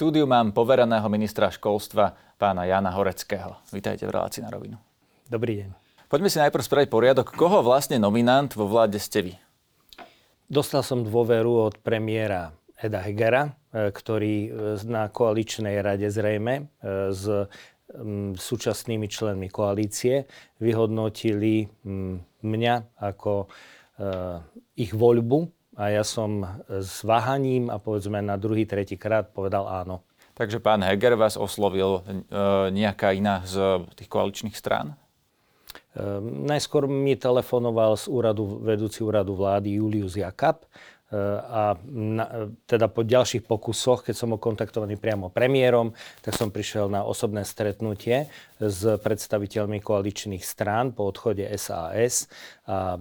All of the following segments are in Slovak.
štúdiu mám povereného ministra školstva pána Jana Horeckého. Vítajte v relácii na rovinu. Dobrý deň. Poďme si najprv spraviť poriadok. Koho vlastne nominant vo vláde ste vy? Dostal som dôveru od premiéra Eda Hegera, e, ktorý e, na koaličnej rade zrejme e, s súčasnými členmi koalície vyhodnotili mňa ako ich voľbu a ja som s váhaním a povedzme na druhý, tretí krát povedal áno. Takže pán Heger vás oslovil e, nejaká iná z tých koaličných strán? E, najskôr mi telefonoval z úradu, vedúci úradu vlády Julius Jakab a na, teda po ďalších pokusoch, keď som bol kontaktovaný priamo premiérom, tak som prišiel na osobné stretnutie s predstaviteľmi koaličných strán po odchode SAS a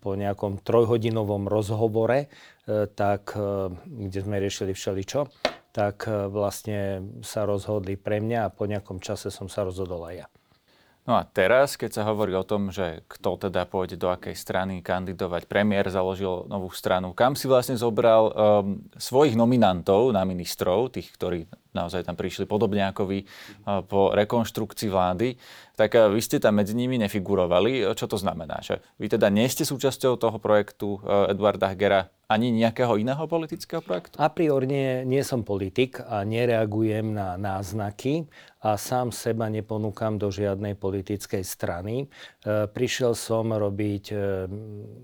po nejakom trojhodinovom rozhovore, e, tak, e, kde sme riešili všeličo, tak vlastne sa rozhodli pre mňa a po nejakom čase som sa rozhodol aj ja. No a teraz, keď sa hovorí o tom, že kto teda pôjde do akej strany kandidovať, premiér založil novú stranu, kam si vlastne zobral um, svojich nominantov na ministrov, tých, ktorí naozaj tam prišli podobne ako vy uh, po rekonštrukcii vlády, tak uh, vy ste tam medzi nimi nefigurovali. Čo to znamená? Že vy teda nie ste súčasťou toho projektu uh, Eduarda Hegera ani nejakého iného politického projektu? A priori nie, nie som politik a nereagujem na náznaky a sám seba neponúkam do žiadnej politickej strany. E, prišiel som robiť e,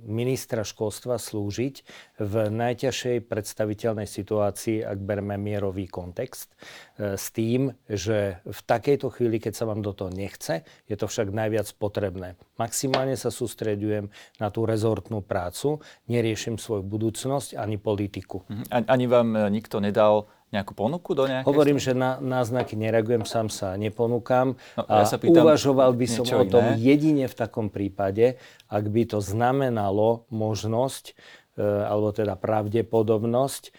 ministra školstva, slúžiť v najťažšej predstaviteľnej situácii, ak berme mierový kontext, e, s tým, že v takejto chvíli, keď sa vám do toho nechce, je to však najviac potrebné. Maximálne sa sústredujem na tú rezortnú prácu, neriešim svoju budúcnosť ani politiku. Mhm. Ani vám nikto nedal nejakú ponuku do nejakej Hovorím, strany? že na náznaky nereagujem, sám sa neponúkam. No, ja sa pýtam, uvažoval by som o tom iné. jedine v takom prípade, ak by to znamenalo možnosť, e, alebo teda pravdepodobnosť e,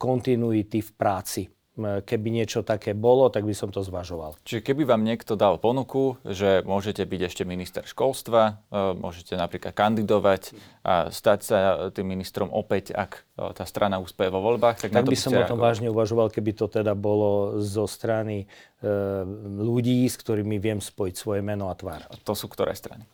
kontinuity v práci keby niečo také bolo, tak by som to zvažoval. Čiže keby vám niekto dal ponuku, že môžete byť ešte minister školstva, e, môžete napríklad kandidovať a stať sa tým ministrom opäť, ak e, tá strana úspeje vo voľbách, tak, tak to by som o tom vážne uvažoval, keby to teda bolo zo strany e, ľudí, s ktorými viem spojiť svoje meno a tvár. A to sú ktoré strany?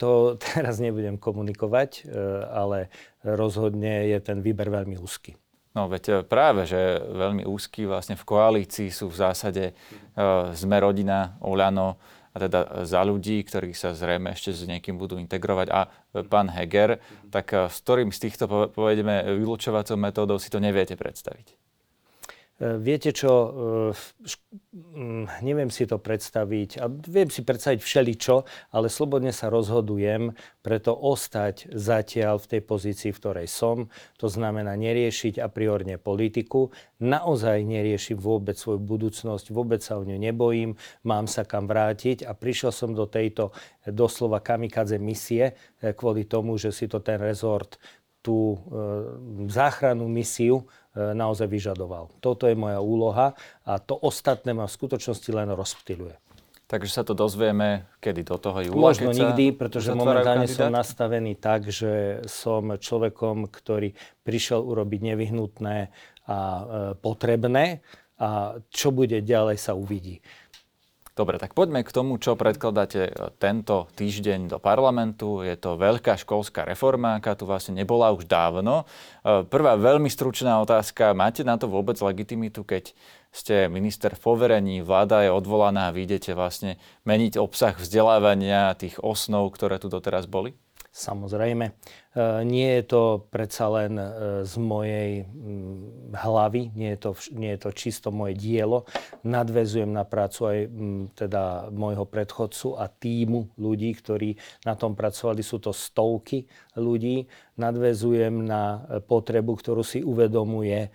To teraz nebudem komunikovať, ale rozhodne je ten výber veľmi úzky. No veď e, práve, že veľmi úzky vlastne v koalícii sú v zásade uh, sme rodina, Oľano a teda za ľudí, ktorí sa zrejme ešte s niekým budú integrovať a pán Heger, tak s ktorým z týchto povedeme vylúčovacou metódou si to neviete predstaviť? E, viete čo, e, mm, neviem si to predstaviť, a viem si predstaviť všeličo, ale slobodne sa rozhodujem preto ostať zatiaľ v tej pozícii, v ktorej som. To znamená neriešiť a priorne politiku. Naozaj neriešim vôbec svoju budúcnosť, vôbec sa o ňu nebojím, mám sa kam vrátiť a prišiel som do tejto doslova kamikadze misie e, kvôli tomu, že si to ten rezort tú e, záchrannú misiu e, naozaj vyžadoval. Toto je moja úloha a to ostatné ma v skutočnosti len rozptýluje. Takže sa to dozvieme kedy do toho júla? Možno nikdy, pretože momentálne kandidát? som nastavený tak, že som človekom, ktorý prišiel urobiť nevyhnutné a e, potrebné a čo bude ďalej sa uvidí. Dobre, tak poďme k tomu, čo predkladáte e, tento týždeň do parlamentu. Je to veľká školská reforma, aká tu vlastne nebola už dávno. E, prvá veľmi stručná otázka. Máte na to vôbec legitimitu, keď ste minister v poverení, vláda je odvolaná a vy idete vlastne meniť obsah vzdelávania tých osnov, ktoré tu doteraz boli? Samozrejme. E, nie je to predsa len e, z mojej hlavy, nie je to, nie je to čisto moje dielo. Nadvezujem na prácu aj teda môjho predchodcu a týmu ľudí, ktorí na tom pracovali. Sú to stovky ľudí. Nadvezujem na e, potrebu, ktorú si uvedomuje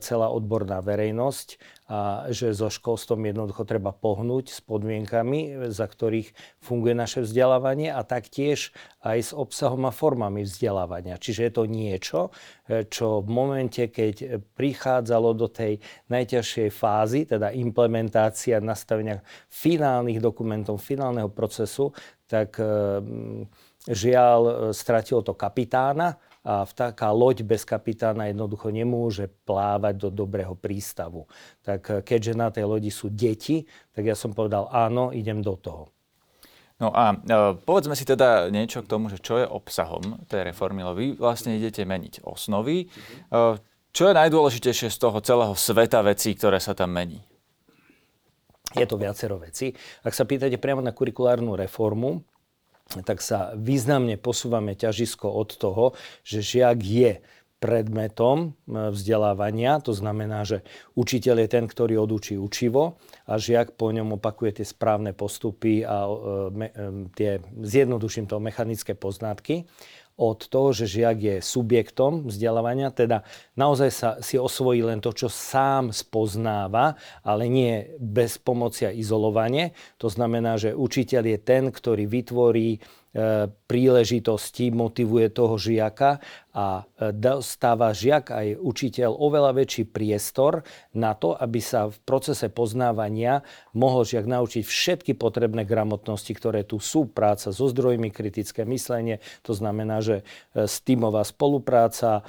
celá odborná verejnosť a že so školstvom jednoducho treba pohnúť s podmienkami, za ktorých funguje naše vzdelávanie a taktiež aj s obsahom a formami vzdelávania. Čiže je to niečo, e, čo v momente, keď prichádzalo do tej najťažšej fázy, teda implementácia nastavenia finálnych dokumentov, finálneho procesu, tak e, žiaľ stratilo to kapitána a taká loď bez kapitána jednoducho nemôže plávať do dobrého prístavu. Tak keďže na tej lodi sú deti, tak ja som povedal áno, idem do toho. No a e, povedzme si teda niečo k tomu, že čo je obsahom tej reformy, lebo vy vlastne idete meniť osnovy. E, čo je najdôležitejšie z toho celého sveta vecí, ktoré sa tam mení? Je to viacero vecí. Ak sa pýtate priamo na kurikulárnu reformu, tak sa významne posúvame ťažisko od toho, že žiak je predmetom e, vzdelávania. To znamená, že učiteľ je ten, ktorý odučí učivo a žiak po ňom opakuje tie správne postupy a e, e, tie, zjednoduším to, mechanické poznatky od toho, že žiak je subjektom vzdelávania, teda naozaj sa si osvojí len to, čo sám spoznáva, ale nie bez pomoci a izolovanie. To znamená, že učiteľ je ten, ktorý vytvorí príležitosti, motivuje toho žiaka a e, dostáva žiak aj učiteľ oveľa väčší priestor na to, aby sa v procese poznávania mohol žiak naučiť všetky potrebné gramotnosti, ktoré tu sú. Práca so zdrojmi, kritické myslenie, to znamená, že e, stimová spolupráca,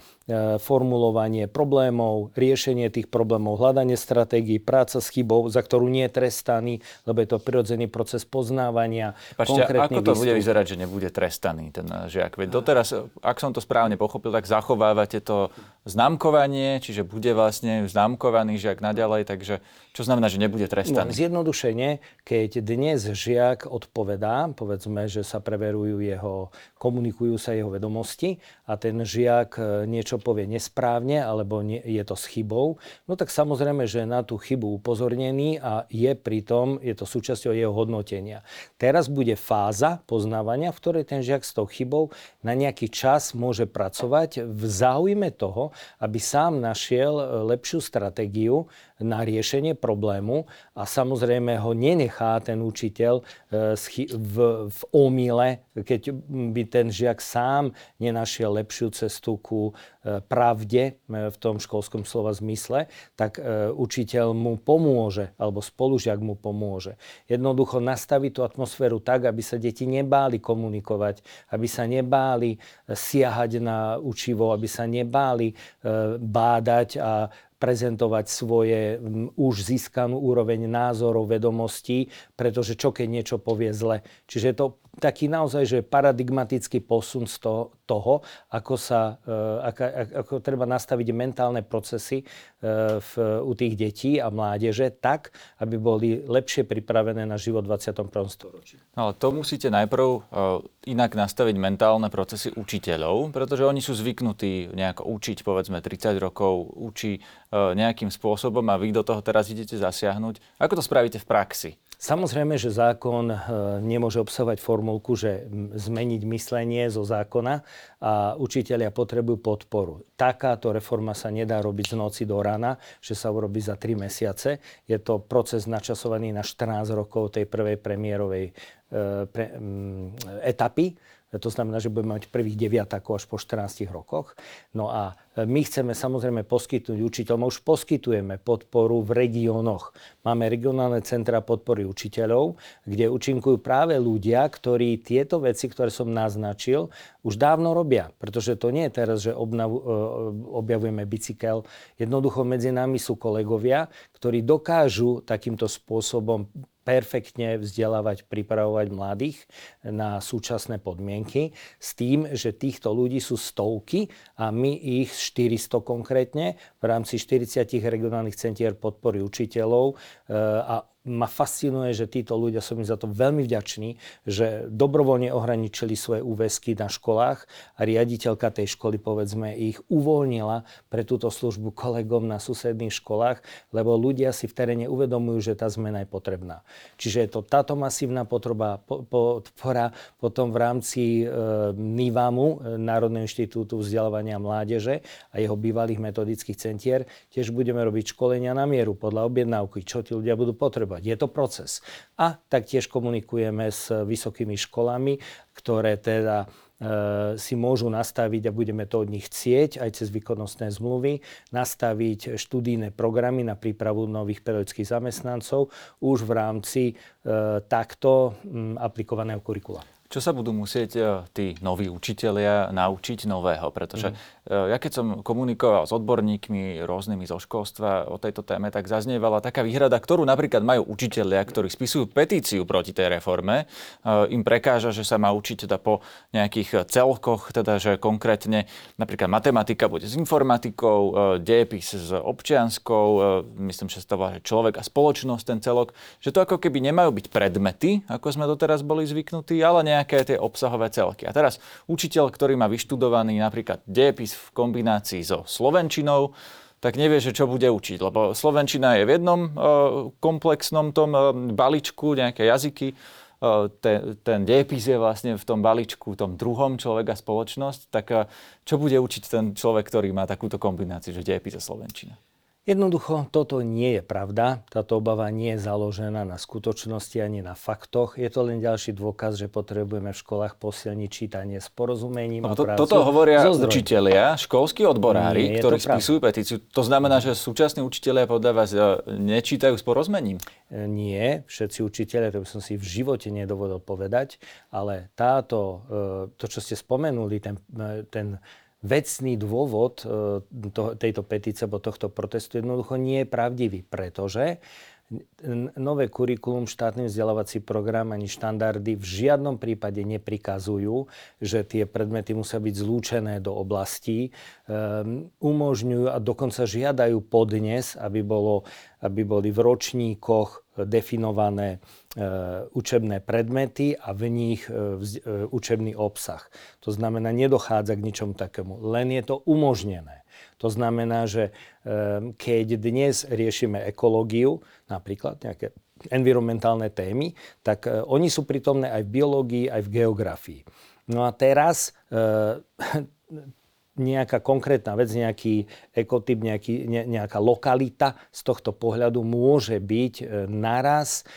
formulovanie problémov, riešenie tých problémov, hľadanie stratégií, práca s chybou, za ktorú nie je trestaný, lebo je to prirodzený proces poznávania. Pačte, ako to bude vyzerať, že nebude trestaný ten eh, žiak. Veď doteraz, ak som to správne pochopil, tak zachovávate to známkovanie, čiže bude vlastne známkovaný žiak naďalej, takže čo znamená, že nebude trestaný? No, zjednodušene, keď dnes žiak odpovedá, povedzme, že sa preverujú jeho, komunikujú sa jeho vedomosti a ten žiak eh, niečo povie nesprávne alebo nie, je to s chybou, no tak samozrejme, že na tú chybu upozornený a je pritom, je to súčasťou jeho hodnotenia. Teraz bude fáza poznávania v ktorej ten žiak s tou chybou na nejaký čas môže pracovať v záujme toho, aby sám našiel e, lepšiu stratégiu na riešenie problému a samozrejme ho nenechá ten učiteľ e, v, v omyle, keď by ten žiak sám nenašiel lepšiu cestu ku e, pravde v tom školskom slova zmysle, tak učiteľ mu pomôže, alebo spolužiak mu pomôže. Jednoducho nastaviť tú atmosféru tak, aby sa deti nebáli komunikovať, aby sa nebáli siahať na učivo, aby sa nebáli e, bádať a prezentovať svoje už získanú úroveň názorov, vedomostí, pretože čo keď niečo povie zle. Čiže je to taký naozaj že paradigmatický posun z toho, toho ako, sa, e, ako, ako treba nastaviť mentálne procesy e, v, u tých detí a mládeže tak, aby boli lepšie pripravené na život v 21. storočí. No, to musíte najprv uh, inak nastaviť mentálne procesy učiteľov, pretože oni sú zvyknutí nejako učiť, povedzme 30 rokov, učí nejakým spôsobom a vy do toho teraz idete zasiahnuť. Ako to spravíte v praxi? Samozrejme, že zákon e, nemôže obsahovať formulku, že zmeniť myslenie zo zákona a učiteľia potrebujú podporu. Takáto reforma sa nedá robiť z noci do rána, že sa urobí za 3 mesiace. Je to proces načasovaný na 14 rokov tej prvej premiérovej e, etapy to znamená, že budeme mať prvých deviatakov až po 14 rokoch. No a e, my chceme samozrejme poskytnúť učiteľom, už poskytujeme podporu v regiónoch. Máme regionálne centra podpory učiteľov, kde účinkujú práve ľudia, ktorí tieto veci, ktoré som naznačil, už dávno robia. Pretože to nie je teraz, že obnav, e, objavujeme bicykel. Jednoducho medzi nami sú kolegovia, ktorí dokážu takýmto spôsobom perfektne vzdelávať, pripravovať mladých na súčasné podmienky s tým, že týchto ľudí sú stovky a my ich 400 konkrétne v rámci 40 regionálnych centier podpory učiteľov e, a ma fascinuje, že títo ľudia, som im za to veľmi vďačný, že dobrovoľne ohraničili svoje úväzky na školách a riaditeľka tej školy, povedzme, ich uvoľnila pre túto službu kolegom na susedných školách, lebo ľudia si v teréne uvedomujú, že tá zmena je potrebná. Čiže je to táto masívna potreba, podpora potom v rámci e, NIVAMu, e, Národného inštitútu vzdelávania mládeže a jeho bývalých metodických centier, tiež budeme robiť školenia na mieru podľa objednávky, čo tí ľudia budú potrebovať fungovať. Je to proces. A taktiež komunikujeme s vysokými školami, ktoré teda e, si môžu nastaviť a budeme to od nich chcieť aj cez výkonnostné zmluvy, nastaviť študijné programy na prípravu nových pedagogických zamestnancov už v rámci e, takto aplikovaného kurikula. Čo sa budú musieť e, tí noví učitelia naučiť nového? Pretože mm. ja keď som komunikoval s odborníkmi rôznymi zo školstva o tejto téme, tak zaznievala taká výhrada, ktorú napríklad majú učitelia, ktorí spisujú petíciu proti tej reforme. E, Im prekáža, že sa má učiť teda po nejakých celkoch, teda že konkrétne napríklad matematika bude s informatikou, dejepis s občianskou, myslím, že sa to volá človek a spoločnosť, ten celok, že to ako keby nemajú byť predmety, ako sme doteraz boli zvyknutí, ale nie nejaké tie obsahové celky. A teraz učiteľ, ktorý má vyštudovaný napríklad dejepis v kombinácii so slovenčinou, tak nevie, že čo bude učiť, lebo slovenčina je v jednom e, komplexnom tom e, balíčku, nejaké jazyky, e, ten, ten dejepis je vlastne v tom balíčku, tom druhom človek spoločnosť, tak čo bude učiť ten človek, ktorý má takúto kombináciu, že dejepis a slovenčina? Jednoducho, toto nie je pravda. Táto obava nie je založená na skutočnosti ani na faktoch. Je to len ďalší dôkaz, že potrebujeme v školách posilniť čítanie s porozumením no, a prácu Toto hovoria učitelia, školskí odborári, nie, ktorí spisujú petíciu. To znamená, že súčasní učitelia podľa vás e, nečítajú s porozumením? E, nie, všetci učitelia, to by som si v živote nedovolil povedať, ale táto, e, to, čo ste spomenuli, ten, ten vecný dôvod e, to, tejto petície alebo tohto protestu jednoducho nie je pravdivý, pretože nové kurikulum, štátny vzdelávací program ani štandardy v žiadnom prípade neprikazujú, že tie predmety musia byť zlúčené do oblastí. Um, umožňujú a dokonca žiadajú podnes, aby, bolo, aby boli v ročníkoch definované e, učebné predmety a v nich e, e, učebný obsah. To znamená, nedochádza k ničomu takému, len je to umožnené. To znamená, že keď dnes riešime ekológiu, napríklad nejaké environmentálne témy, tak oni sú prítomné aj v biológii, aj v geografii. No a teraz nejaká konkrétna vec, nejaký ekotyp, nejaký, ne, nejaká lokalita z tohto pohľadu môže byť e, naraz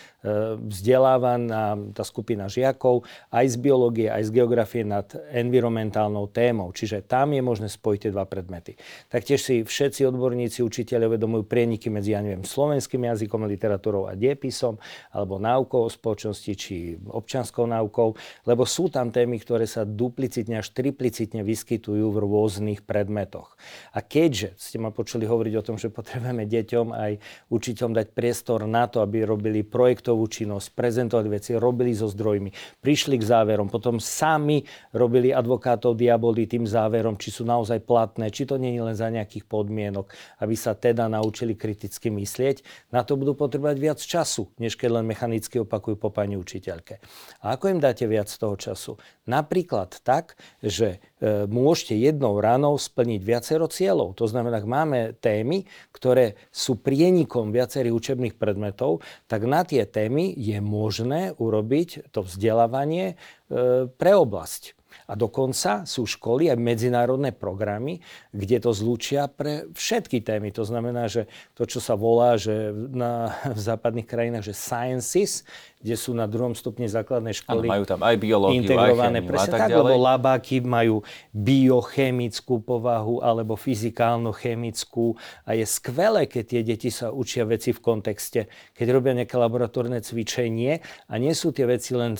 vzdelávaná tá skupina žiakov aj z biológie, aj z geografie nad environmentálnou témou. Čiže tam je možné spojiť tie dva predmety. Taktiež si všetci odborníci, učiteľe uvedomujú prieniky medzi, ja neviem, slovenským jazykom, literatúrou a diepisom, alebo náukou o spoločnosti, či občanskou náukou, lebo sú tam témy, ktoré sa duplicitne až triplicitne vyskytujú v rôznych predmetoch. A keďže ste ma počuli hovoriť o tom, že potrebujeme deťom aj učiteľom dať priestor na to, aby robili projektov projektovú činnosť, prezentovať veci, robili so zdrojmi, prišli k záverom, potom sami robili advokátov diaboli tým záverom, či sú naozaj platné, či to nie je len za nejakých podmienok, aby sa teda naučili kriticky myslieť. Na to budú potrebovať viac času, než keď len mechanicky opakujú po pani učiteľke. A ako im dáte viac toho času? Napríklad tak, že e, môžete jednou ranou splniť viacero cieľov. To znamená, ak máme témy, ktoré sú prienikom viacerých učebných predmetov, tak na tie témy je možné urobiť to vzdelávanie e, pre oblasť. A dokonca sú školy aj medzinárodné programy, kde to zlúčia pre všetky témy. To znamená, že to, čo sa volá že na, v západných krajinách, že sciences, kde sú na druhom stupni základnej školy ano, majú tam aj biológiu, integrované. Aj presne tak, tak lebo labáky majú biochemickú povahu alebo fyzikálno-chemickú a je skvelé, keď tie deti sa učia veci v kontexte, keď robia nejaké laboratórne cvičenie a nie sú tie veci len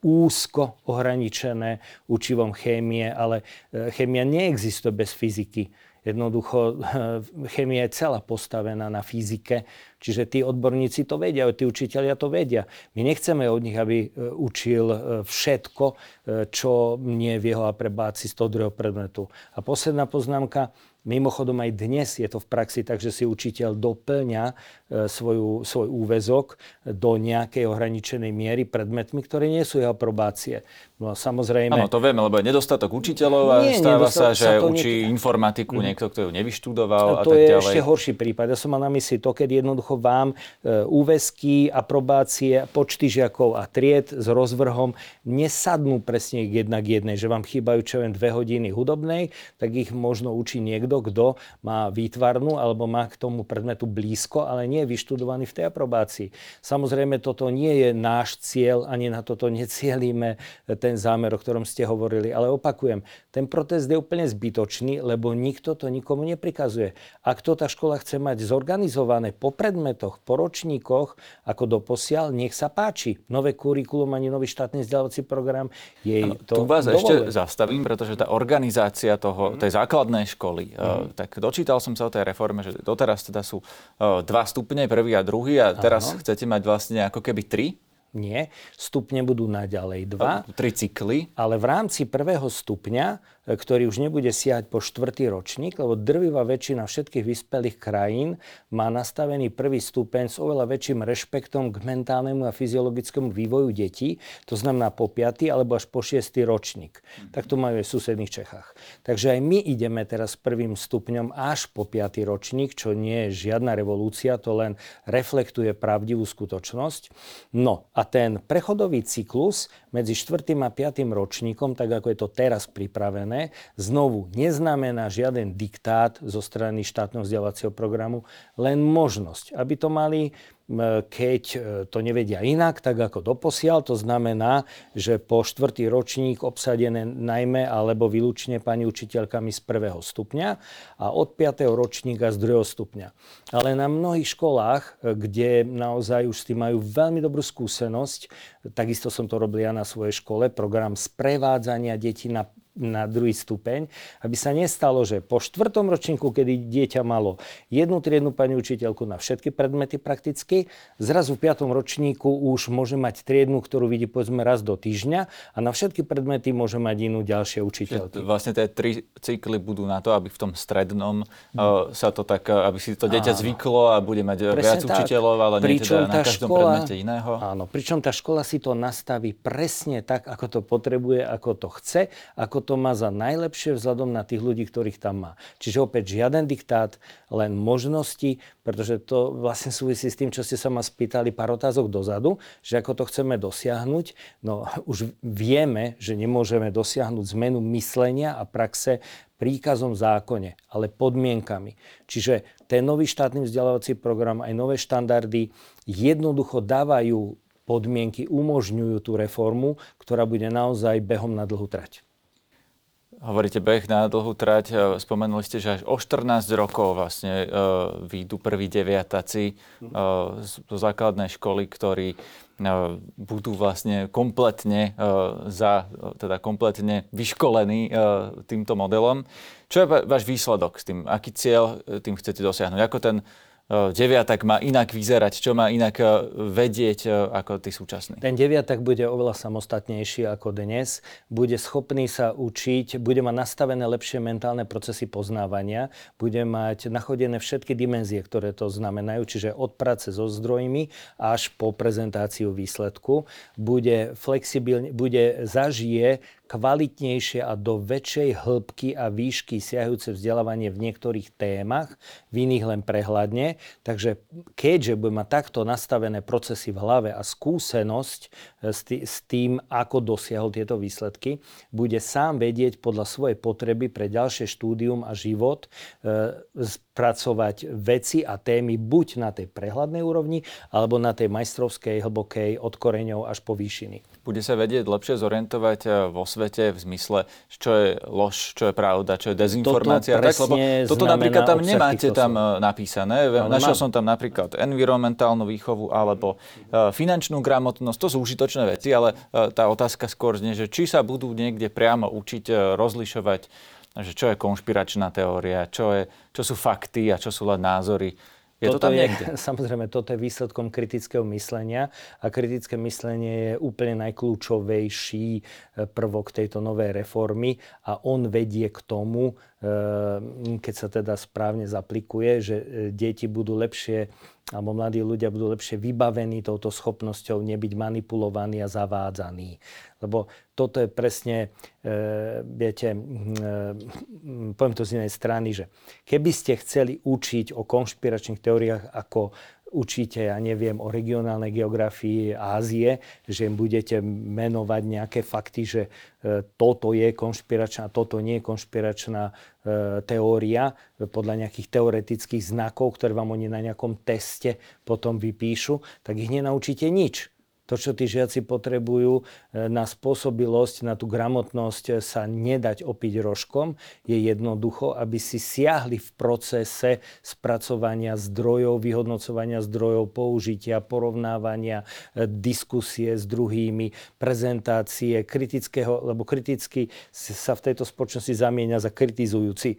úzko ohraničené učivom chémie, ale e, chémia neexistuje bez fyziky. Jednoducho e, chémia je celá postavená na fyzike, čiže tí odborníci to vedia, tí učiteľia to vedia. My nechceme od nich, aby e, učil všetko, čo nie v jeho aprobácii z toho druhého predmetu. A posledná poznámka, Mimochodom aj dnes je to v praxi tak, že si učiteľ doplňa e, svoju, svoj úvezok do nejakej ohraničenej miery predmetmi, ktoré nie sú jeho probácie. No samozrejme... Áno, to vieme, lebo je nedostatok učiteľov a nie, stáva sa, že sa učí niek- informatiku mm. niekto, kto ju nevyštudoval a, a to tak je ďalej. ešte horší prípad. Ja som mal na mysli to, keď jednoducho vám e, úvesky, aprobácie, počty žiakov a tried s rozvrhom nesadnú presne jedna k jednej, že vám chýbajú čo len dve hodiny hudobnej, tak ich možno učí niekto, kto má výtvarnú alebo má k tomu predmetu blízko, ale nie je vyštudovaný v tej aprobácii. Samozrejme, toto nie je náš cieľ, ani na toto necielíme ten zámer, o ktorom ste hovorili. Ale opakujem, ten protest je úplne zbytočný, lebo nikto to nikomu neprikazuje. Ak to tá škola chce mať zorganizované po predmetoch, po ročníkoch, ako doposiaľ, nech sa páči. Nové kurikulum ani nový štátny vzdelávací program jej ano, to Tu vás dovoluje. ešte zastavím, pretože tá organizácia toho, tej základnej školy, mm. tak dočítal som sa o tej reforme, že doteraz teda sú dva stupne, prvý a druhý a teraz ano. chcete mať vlastne ako keby tri nie, stupne budú naďalej dva. Tri cykly. Ale v rámci prvého stupňa ktorý už nebude siahať po štvrtý ročník, lebo drvivá väčšina všetkých vyspelých krajín má nastavený prvý stupeň s oveľa väčším rešpektom k mentálnemu a fyziologickému vývoju detí, to znamená po 5. alebo až po 6. ročník. Mm-hmm. Tak to majú aj v susedných Čechách. Takže aj my ideme teraz prvým stupňom až po 5. ročník, čo nie je žiadna revolúcia, to len reflektuje pravdivú skutočnosť. No a ten prechodový cyklus medzi 4. a 5. ročníkom, tak ako je to teraz pripravené, znovu neznamená žiaden diktát zo strany štátneho vzdelávacieho programu, len možnosť, aby to mali keď e, to nevedia inak, tak ako doposiaľ. To znamená, že po štvrtý ročník obsadené najmä alebo vylúčne pani učiteľkami z prvého stupňa a od 5. ročníka z druhého stupňa. Ale na mnohých školách, e, kde naozaj už s tým majú veľmi dobrú skúsenosť, takisto som to robil ja na svojej škole, program sprevádzania detí na na druhý stupeň, aby sa nestalo, že po štvrtom ročníku, kedy dieťa malo jednu triednu pani učiteľku na všetky predmety prakticky, zrazu v piatom ročníku už môže mať triednu, ktorú vidí povedzme raz do týždňa a na všetky predmety môže mať inú ďalšie učiteľky. Vlastne tie tri cykly budú na to, aby v tom strednom hmm. sa to tak, aby si to dieťa Áno. zvyklo a bude mať Presne viac tak. učiteľov, ale pričom nie teda na každom škola, predmete iného. Áno, pričom tá škola si to nastaví presne tak, ako to potrebuje, ako to chce, ako to má za najlepšie vzhľadom na tých ľudí, ktorých tam má. Čiže opäť žiaden diktát, len možnosti, pretože to vlastne súvisí s tým, čo ste sa ma spýtali pár otázok dozadu, že ako to chceme dosiahnuť. No už vieme, že nemôžeme dosiahnuť zmenu myslenia a praxe príkazom zákone, ale podmienkami. Čiže ten nový štátny vzdelávací program, aj nové štandardy jednoducho dávajú podmienky, umožňujú tú reformu, ktorá bude naozaj behom na dlhú trať. Hovoríte beh na dlhú trať. E, spomenuli ste, že až o 14 rokov vlastne uh, výjdu prví deviataci uh, zo základnej školy, ktorí uh, budú vlastne kompletne, uh, za, teda kompletne vyškolení uh, týmto modelom. Čo je váš výsledok s tým? Aký cieľ tým chcete dosiahnuť? Ako ten E, deviatak má inak vyzerať, čo má inak e, vedieť e, ako tí súčasní? Ten deviatak bude oveľa samostatnejší ako dnes. Bude schopný sa učiť, bude mať nastavené lepšie mentálne procesy poznávania, bude mať nachodené všetky dimenzie, ktoré to znamenajú, čiže od práce so zdrojmi až po prezentáciu výsledku. Bude flexibilne, bude zažije kvalitnejšie a do väčšej hĺbky a výšky siahajúce vzdelávanie v niektorých témach, v iných len prehľadne. Takže keďže bude mať takto nastavené procesy v hlave a skúsenosť e, s tým, ako dosiahol tieto výsledky, bude sám vedieť podľa svojej potreby pre ďalšie štúdium a život e, spracovať veci a témy buď na tej prehľadnej úrovni, alebo na tej majstrovskej, hlbokej, od koreňov až po výšiny. Bude sa vedieť lepšie zorientovať e, vo svete v zmysle, čo je lož, čo je pravda, čo je dezinformácia. Toto, tak, lebo toto napríklad tam nemáte tam e, napísané. No, Našiel som tam napríklad environmentálnu výchovu alebo uh, finančnú gramotnosť. To sú užitočné veci, ale tá otázka skôr znie, že či sa budú niekde priamo učiť rozlišovať, že čo je konšpiračná teória, čo, je, čo sú fakty a čo sú len názory je toto to tam je, niekde? Samozrejme, toto je výsledkom kritického myslenia a kritické myslenie je úplne najkľúčovejší e, prvok tejto novej reformy a on vedie k tomu, e, keď sa teda správne zaplikuje, že e, deti budú lepšie alebo mladí ľudia budú lepšie vybavení touto schopnosťou nebyť manipulovaní a zavádzaní. Lebo toto je presne, e, viete, e, poviem to z inej strany, že keby ste chceli učiť o konšpiračných teóriách ako učíte, ja neviem, o regionálnej geografii Ázie, že im budete menovať nejaké fakty, že e, toto je konšpiračná, toto nie je konšpiračná e, teória podľa nejakých teoretických znakov, ktoré vám oni na nejakom teste potom vypíšu, tak ich nenaučíte nič To, čo tí žiaci potrebujú e, na spôsobilosť, na tú gramotnosť sa nedať opiť rožkom, je jednoducho, aby si siahli v procese spracovania zdrojov, vyhodnocovania zdrojov, použitia, porovnávania, e, diskusie s druhými, prezentácie, kritického, lebo kriticky sa v tejto spoločnosti zamieňa za kritizujúci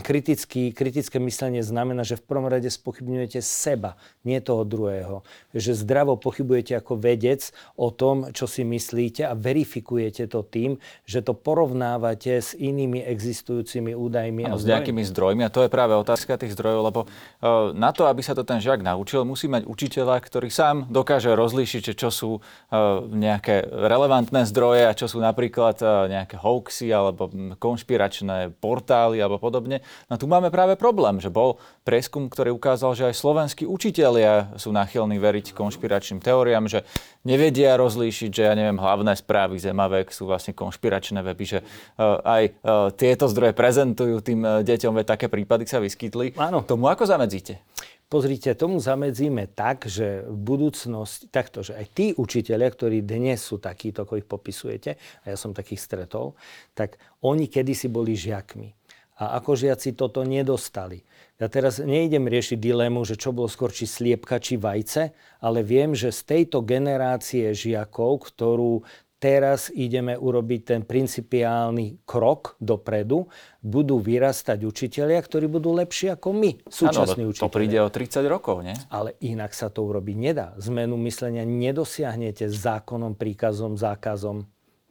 kritický, kritické myslenie znamená, že v prvom rade spochybňujete seba, nie toho druhého. Že zdravo pochybujete ako vedec o tom, čo si myslíte a verifikujete to tým, že to porovnávate s inými existujúcimi údajmi. Ano, a s nejakými zdrojmi. A to je práve otázka tých zdrojov, lebo uh, na to, aby sa to ten žiak naučil, musí mať učiteľa, ktorý sám dokáže rozlíšiť, čo sú uh, nejaké relevantné zdroje a čo sú napríklad uh, nejaké hoaxy alebo konšpiračné portály alebo podobne. No tu máme práve problém, že bol prieskum, ktorý ukázal, že aj slovenskí učitelia sú nachylní veriť konšpiračným teóriám, že nevedia rozlíšiť, že ja neviem, hlavné správy Zemavek sú vlastne konšpiračné weby, že uh, aj uh, tieto zdroje prezentujú tým uh, deťom, veď také prípady sa vyskytli. Áno. Tomu ako zamedzíte? Pozrite, tomu zamedzíme tak, že v budúcnosti, takto, že aj tí učiteľia, ktorí dnes sú takíto, ako ich popisujete, a ja som takých stretol, tak oni kedysi boli žiakmi a ako žiaci toto nedostali. Ja teraz nejdem riešiť dilemu, že čo bolo skôr, či sliepka, či vajce, ale viem, že z tejto generácie žiakov, ktorú teraz ideme urobiť ten principiálny krok dopredu, budú vyrastať učitelia, ktorí budú lepší ako my, súčasní ano, učiteľi. To príde o 30 rokov, nie? Ale inak sa to urobiť nedá. Zmenu myslenia nedosiahnete zákonom, príkazom, zákazom.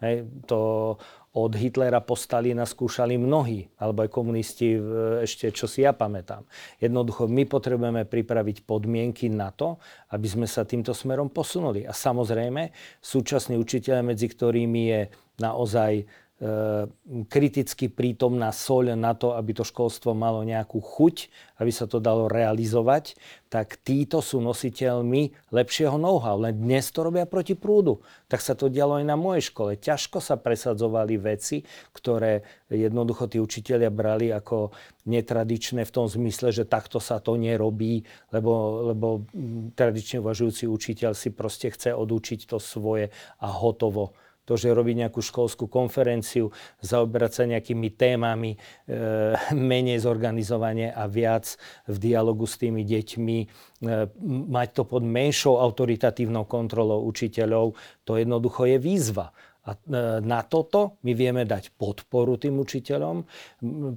Hej, to od Hitlera po Stalina skúšali mnohí, alebo aj komunisti ešte, čo si ja pamätám. Jednoducho, my potrebujeme pripraviť podmienky na to, aby sme sa týmto smerom posunuli. A samozrejme, súčasní učiteľe, medzi ktorými je naozaj E, kriticky prítomná soľ na to, aby to školstvo malo nejakú chuť, aby sa to dalo realizovať, tak títo sú nositeľmi lepšieho know-how. Len dnes to robia proti prúdu. Tak sa to dialo aj na mojej škole. Ťažko sa presadzovali veci, ktoré jednoducho tí učiteľia brali ako netradičné v tom zmysle, že takto sa to nerobí, lebo, lebo tradične uvažujúci učiteľ si proste chce odučiť to svoje a hotovo to, že robiť nejakú školskú konferenciu, zaoberať sa nejakými témami, e, menej zorganizovanie a viac v dialogu s tými deťmi, e, mať to pod menšou autoritatívnou kontrolou učiteľov, to jednoducho je výzva. A e, na toto my vieme dať podporu tým učiteľom.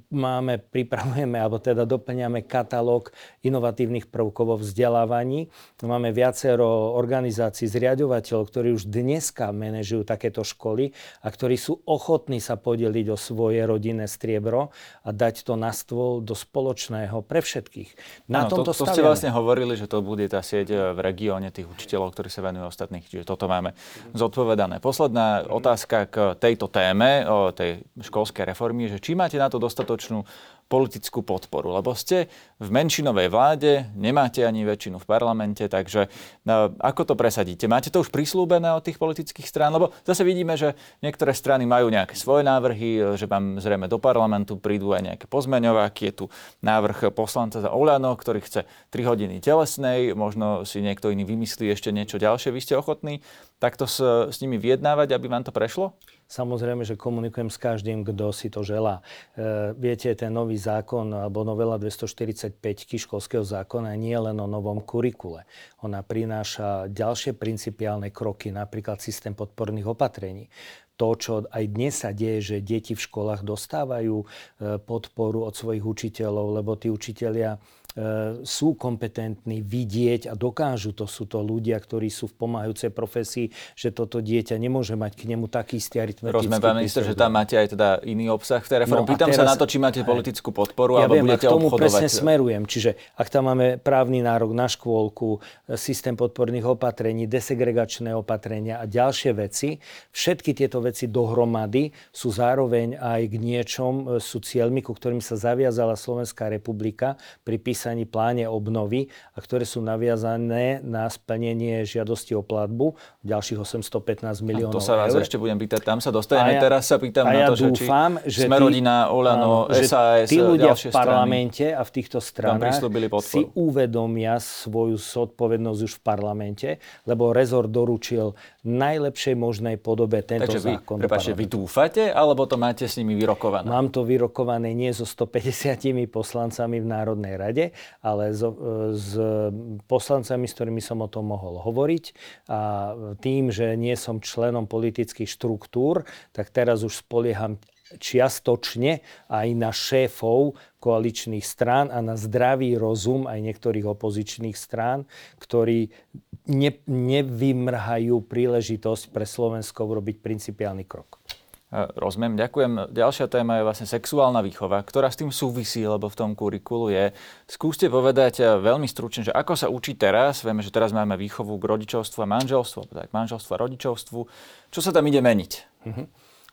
Máme, pripravujeme, alebo teda doplňame katalóg inovatívnych prvkov vo vzdelávaní. Máme viacero organizácií, zriadovateľov, ktorí už dneska manažujú takéto školy a ktorí sú ochotní sa podeliť o svoje rodinné striebro a dať to na stôl do spoločného pre všetkých. Na ano, tomto to, to ste vlastne hovorili, že to bude tá sieť e, v regióne tých učiteľov, ktorí sa venujú ostatných. Čiže toto máme zodpovedané. Posledná otázka k tejto téme, tej školskej reformy, že či máte na to dostatočnú politickú podporu, lebo ste v menšinovej vláde, nemáte ani väčšinu v parlamente, takže no, ako to presadíte? Máte to už prislúbené od tých politických strán? Lebo zase vidíme, že niektoré strany majú nejaké svoje návrhy, že vám zrejme do parlamentu prídu aj nejaké pozmeňováky. Je tu návrh poslanca za Oľano, ktorý chce 3 hodiny telesnej, možno si niekto iný vymyslí ešte niečo ďalšie. Vy ste ochotní takto s, s nimi vyjednávať, aby vám to prešlo? Samozrejme, že komunikujem s každým, kto si to želá. E, viete, ten nový zákon alebo novela 245 školského zákona nie je len o novom kurikule. Ona prináša ďalšie principiálne kroky, napríklad systém podporných opatrení to, čo aj dnes sa deje, že deti v školách dostávajú e, podporu od svojich učiteľov, lebo tí učiteľia E, sú kompetentní vidieť a dokážu, to sú to ľudia, ktorí sú v pomáhajúcej profesii, že toto dieťa nemôže mať k nemu taký istý aritmetický Rozumiem, pán minister, že tam máte aj teda iný obsah v tej reforme. No Pýtam teraz, sa na to, či máte politickú podporu, ja alebo viem, budete k tomu obchodovať. presne smerujem. Čiže ak tam máme právny nárok na škôlku, systém podporných opatrení, desegregačné opatrenia a ďalšie veci, všetky tieto veci dohromady sú zároveň aj k niečom, sú cieľmi, ku ktorým sa zaviazala Slovenská republika pri písaní podpísaní pláne obnovy a ktoré sú naviazané na splnenie žiadosti o platbu ďalších 815 miliónov eur. To sa vás eur. ešte budem pýtať, tam sa dostaneme. Ja, Teraz sa pýtam na ja to, dúfam, že či sme rodina, Olano, áno, SAS, tí ľudia v parlamente strany, a v týchto stranách si uvedomia svoju zodpovednosť už v parlamente, lebo rezort doručil najlepšej možnej podobe tento Takže zákon. Prepáčte, vy dúfate, alebo to máte s nimi vyrokované? Mám to vyrokované nie so 150 poslancami v Národnej rade, ale so, s poslancami, s ktorými som o tom mohol hovoriť. A tým, že nie som členom politických štruktúr, tak teraz už spolieham čiastočne aj na šéfov koaličných strán a na zdravý rozum aj niektorých opozičných strán, ktorí ne, nevymrhajú príležitosť pre Slovensko urobiť principiálny krok. Rozumiem, ďakujem. Ďalšia téma je vlastne sexuálna výchova, ktorá s tým súvisí, lebo v tom kurikulu je. Skúste povedať eh, veľmi stručne, že ako sa učí teraz, vieme, že teraz máme výchovu k rodičovstvu a manželstvu, tak manželstvu a rodičovstvu. Čo sa tam ide meniť? Uh-huh.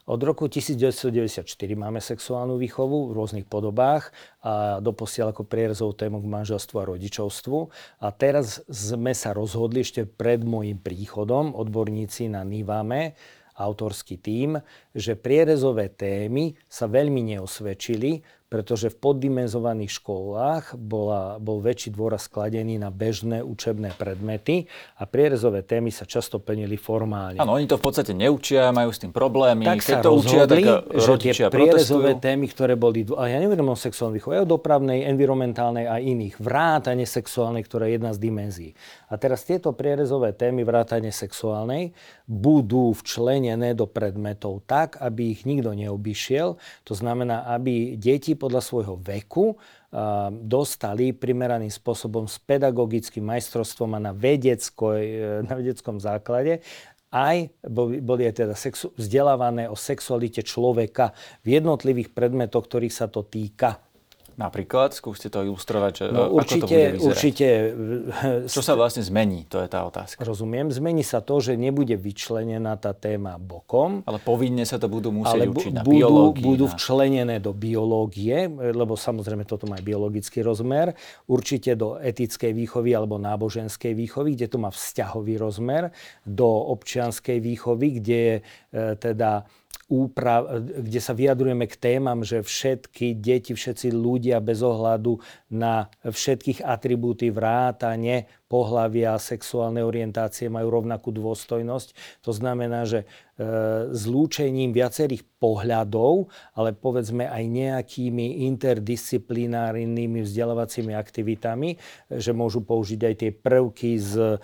Od roku 1994 máme sexuálnu výchovu v rôznych podobách a doposiaľ ako prierezovú tému k manželstvu a rodičovstvu. A teraz sme sa rozhodli ešte pred môjim príchodom, odborníci na NIVAME, autorský tím, že prierezové témy sa veľmi neosvedčili, pretože v poddimenzovaných školách bola, bol väčší dôraz skladený na bežné učebné predmety a prierezové témy sa často plnili formálne. Áno, oni to v podstate neučia, majú s tým problémy. Tak Keď sa to učia, tak že tie prierezové témy, ktoré boli, a ja neviem o sexuálnej výchove, o dopravnej, environmentálnej a iných, vrátane sexuálnej, ktorá je jedna z dimenzií. A teraz tieto prierezové témy vrátane sexuálnej budú včlenené do predmetov tak, aby ich nikto neobyšiel. To znamená, aby deti podľa svojho veku dostali primeraným spôsobom s pedagogickým majstrovstvom a na, e, na vedeckom základe aj boli aj teda sexu, vzdelávané o sexualite človeka v jednotlivých predmetoch, ktorých sa to týka. Napríklad, skúste to ilustrovať, že no, určite, ako to bude vyzerať. určite... Čo sa vlastne zmení, to je tá otázka. Rozumiem, zmení sa to, že nebude vyčlenená tá téma bokom. Ale povinne sa to budú musieť ale učiť na budú, biológii. Budú na... včlenené do biológie, lebo samozrejme toto má biologický rozmer. Určite do etickej výchovy alebo náboženskej výchovy, kde to má vzťahový rozmer. Do občianskej výchovy, kde je e, teda úprav, kde sa vyjadrujeme k témam, že všetky deti, všetci ľudia bez ohľadu na všetkých atribúty vrátane pohlavia, sexuálnej orientácie majú rovnakú dôstojnosť. To znamená, že e, zlúčením viacerých pohľadov, ale povedzme aj nejakými interdisciplinárnymi vzdelávacími aktivitami, že môžu použiť aj tie prvky z e,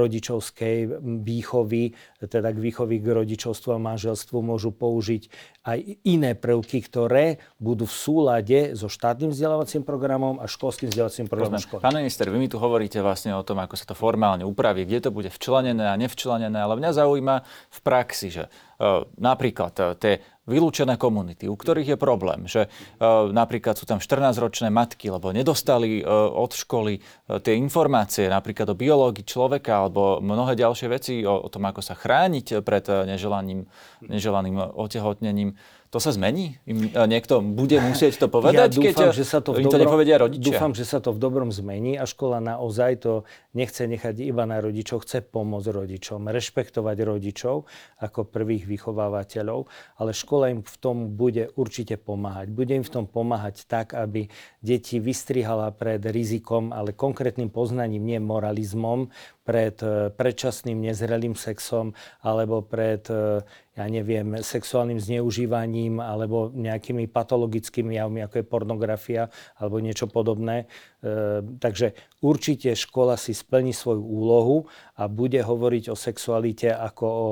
rodičovskej výchovy, teda k výchovy k rodičovstvu a manželstvu môžu použiť aj iné prvky, ktoré budú v súlade so štátnym vzdelávacím programom a školským vzdelávacím programom školy. Pán minister, vy mi tu hovoríte vlastne o tom, ako sa to formálne upraví, kde to bude včlenené a nevčlenené, ale mňa zaujíma v praxi, že uh, napríklad uh, tie vylúčené komunity, u ktorých je problém, že uh, napríklad sú tam 14-ročné matky, lebo nedostali uh, od školy uh, tie informácie napríklad o biológii človeka alebo mnohé ďalšie veci o, tom, ako sa chrániť pred neželaným, neželaným otehotnením to sa zmení? Im niekto bude musieť to povedať, ja dúfam, keď že sa to im dobrom, to nepovedia rodičia? Dúfam, že sa to v dobrom zmení a škola naozaj to nechce nechať iba na rodičov, chce pomôcť rodičom, rešpektovať rodičov ako prvých vychovávateľov, ale škola im v tom bude určite pomáhať. Bude im v tom pomáhať tak, aby deti vystrihala pred rizikom, ale konkrétnym poznaním, nie moralizmom, pred e, predčasným nezrelým sexom alebo pred, e, ja neviem, sexuálnym zneužívaním alebo nejakými patologickými javmi, ako je pornografia alebo niečo podobné. E, takže určite škola si splní svoju úlohu a bude hovoriť o sexualite ako o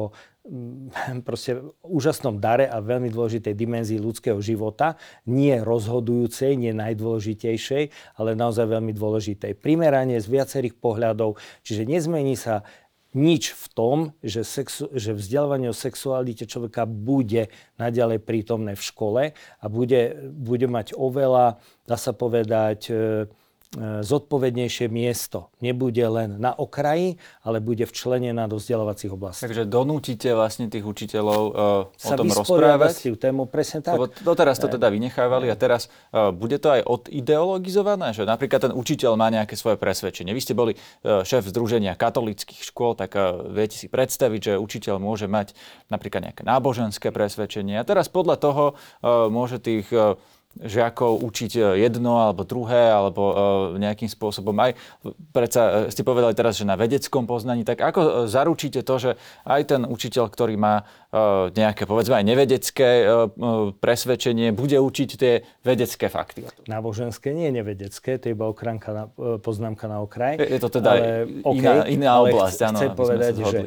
Mm, proste úžasnom dare a veľmi dôležitej dimenzii ľudského života, nie rozhodujúcej, nie najdôležitejšej, ale naozaj veľmi dôležitej. Primeranie z viacerých pohľadov, čiže nezmení sa nič v tom, že, sexu, že vzdelávanie o sexualite človeka bude naďalej prítomné v škole a bude, bude mať oveľa, dá sa povedať, e, zodpovednejšie miesto. Nebude len na okraji, ale bude včlenená do vzdelávacích oblastí. Takže donútite vlastne tých učiteľov uh, o tom rozprávať? Sa tému, presne tak. Lebo doteraz to teda vynechávali a teraz uh, bude to aj odideologizované, že napríklad ten učiteľ má nejaké svoje presvedčenie. Vy ste boli uh, šéf Združenia katolických škôl, tak uh, viete si predstaviť, že učiteľ môže mať napríklad nejaké náboženské presvedčenie a teraz podľa toho uh, môže tých uh, žiakov učiť e, jedno alebo druhé, alebo e, nejakým spôsobom aj, predsa e, ste povedali teraz, že na vedeckom poznaní, tak ako zaručíte to, že aj ten učiteľ, ktorý má nejaké, povedzme aj nevedecké presvedčenie, bude učiť tie vedecké fakty? Náboženské nie je nevedecké, to je iba okranka na, poznámka na okraj. Je to teda ale, okay, iná, iná ale oblasť, áno. Chcem povedať, že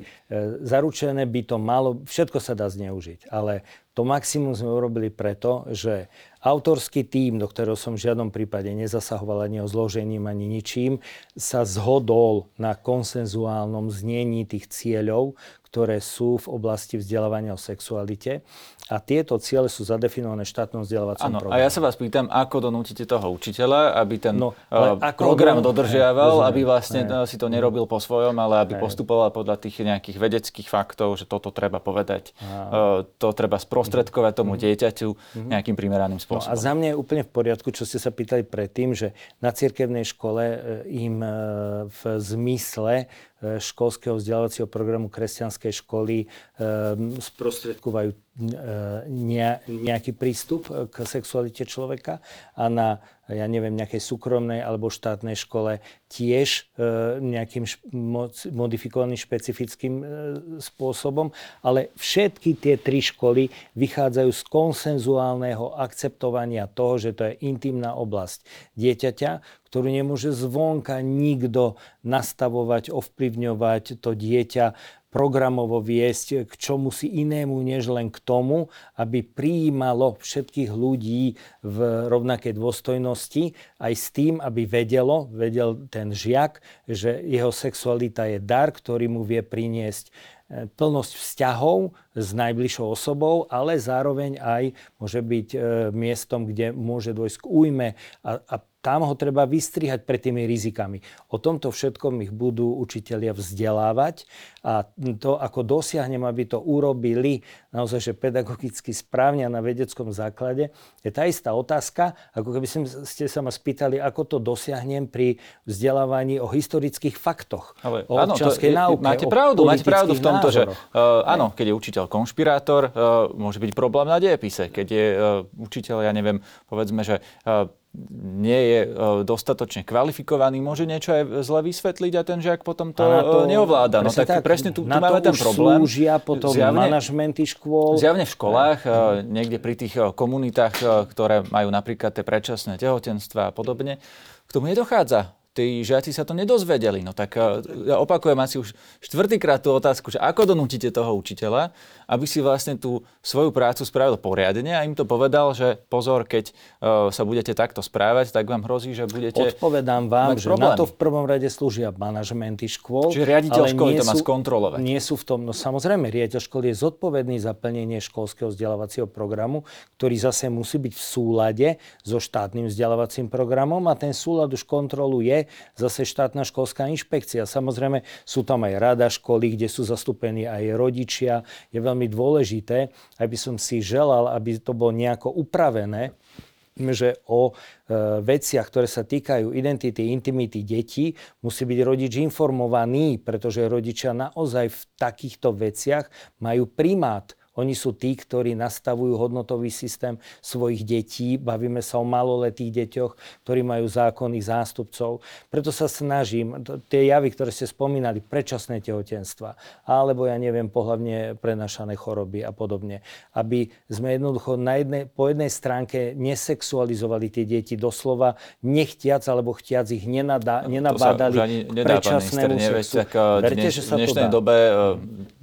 zaručené by to malo, všetko sa dá zneužiť, ale to maximum sme urobili preto, že Autorský tím, do ktorého som v žiadnom prípade nezasahoval ani o zložením, ani ničím, sa zhodol na konsenzuálnom znení tých cieľov, ktoré sú v oblasti vzdelávania o sexualite. A tieto ciele sú zadefinované v štátnom vzdelávacom programu. A ja sa vás pýtam, ako donútite toho učiteľa, aby ten no, uh, program don... dodržiaval, ne, aby vlastne ne, si to nerobil po svojom, ale aby ne. postupoval podľa tých nejakých vedeckých faktov, že toto treba povedať, uh, to treba sprostredkovať tomu mhm. dieťaťu mhm. nejakým primeraným spôsobom. No a za mňa je úplne v poriadku, čo ste sa pýtali predtým, že na cirkevnej škole im v zmysle školského vzdelávacieho programu kresťanskej školy sprostredkovajú nejaký prístup k sexualite človeka a na, ja neviem, nejakej súkromnej alebo štátnej škole tiež nejakým modifikovaným špecifickým spôsobom, ale všetky tie tri školy vychádzajú z konsenzuálneho akceptovania toho, že to je intimná oblasť dieťaťa, ktorú nemôže zvonka nikto nastavovať, ovplyvňovať to dieťa, programovo viesť k čomu si inému, než len k tomu, aby prijímalo všetkých ľudí v rovnakej dôstojnosti, aj s tým, aby vedelo, vedel ten žiak, že jeho sexualita je dar, ktorý mu vie priniesť e, plnosť vzťahov s najbližšou osobou, ale zároveň aj môže byť e, miestom, kde môže dôjsť k újme a, a tam ho treba vystrihať pred tými rizikami. O tomto všetkom ich budú učitelia vzdelávať a to, ako dosiahnem, aby to urobili naozaj, že pedagogicky správne a na vedeckom základe, je tá istá otázka, ako keby ste sa ma spýtali, ako to dosiahnem pri vzdelávaní o historických faktoch, Ale, o áno, občanskej náuke, Máte pravdu, máte pravdu v tomto, názoroch. že uh, áno, keď je učiteľ konšpirátor, uh, môže byť problém na diepise. Keď je uh, učiteľ, ja neviem, povedzme, že uh, nie je e, dostatočne kvalifikovaný, môže niečo aj zle vysvetliť a ten žiak potom to, to e, neovláda. No tak, tak presne tu, tu máme ten problém. slúžia potom zjavne, manažmenty škôl. Zjavne v školách, uh, niekde pri tých komunitách, ktoré majú napríklad tie predčasné tehotenstva a podobne, k tomu nedochádza tí žiaci sa to nedozvedeli. No tak eh, ja opakujem asi už štvrtýkrát tú otázku, že ako donútite toho učiteľa, aby si vlastne tú svoju prácu spravil poriadne a im to povedal, že pozor, keď uh, sa budete takto správať, tak vám hrozí, že budete Odpovedám vám, že problém. na to v prvom rade slúžia manažmenty škôl. Čiže riaditeľ školy to má skontrolovať. Nie sú v tom, no samozrejme, riaditeľ školy je zodpovedný za plnenie školského vzdelávacieho programu, ktorý zase musí byť v súlade so štátnym vzdelávacím programom a ten súlad už kontroluje zase štátna školská inšpekcia. Samozrejme sú tam aj rada školy, kde sú zastúpení aj rodičia. Je veľmi dôležité, aby som si želal, aby to bolo nejako upravené, že o e, veciach, ktoré sa týkajú identity, intimity detí, musí byť rodič informovaný, pretože rodičia naozaj v takýchto veciach majú primát oni sú tí, ktorí nastavujú hodnotový systém svojich detí. Bavíme sa o maloletých deťoch, ktorí majú zákonných zástupcov. Preto sa snažím, tie javy, ktoré ste spomínali, predčasné tehotenstva, alebo ja neviem, pohľavne prenašané choroby a podobne, aby sme jednoducho na jednej, po jednej stránke nesexualizovali tie deti doslova, nechtiac alebo chtiac ich nenadá, nenabádali predčasnému sexu. Tak, eh, Verte, dneš, že sa v dnešnej dobe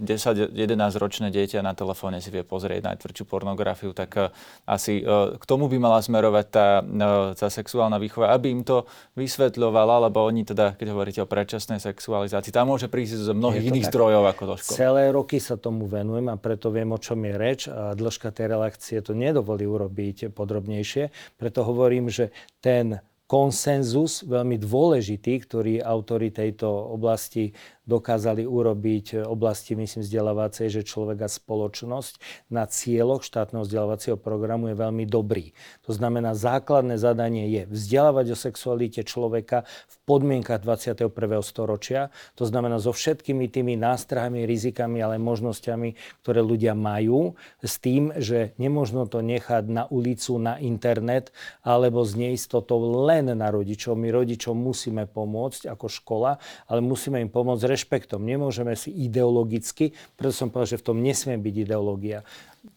10-11 eh, ročné dieťa na telefóne telefóne si vie pozrieť najtvrdšiu pornografiu, tak e, asi e, k tomu by mala smerovať tá, e, tá sexuálna výchova, aby im to vysvetľovala, lebo oni teda, keď hovoríte o predčasnej sexualizácii, tam môže prísť z mnohých iných tak. zdrojov ako do školy. Celé roky sa tomu venujem a preto viem, o čom je reč a dĺžka tej relácie to nedovolí urobiť podrobnejšie. Preto hovorím, že ten konsenzus veľmi dôležitý, ktorý autory tejto oblasti dokázali urobiť oblasti, myslím, vzdelávacej, že človek a spoločnosť na cieľoch štátneho vzdelávacieho programu je veľmi dobrý. To znamená, základné zadanie je vzdelávať o sexualite človeka v podmienkach 21. storočia. To znamená so všetkými tými nástrahami, rizikami, ale možnosťami, ktoré ľudia majú, s tým, že nemožno to nechať na ulicu, na internet alebo s neistotou len na rodičov. My rodičom musíme pomôcť ako škola, ale musíme im pomôcť rešpektom. Nemôžeme si ideologicky, preto som povedal, že v tom nesmie byť ideológia.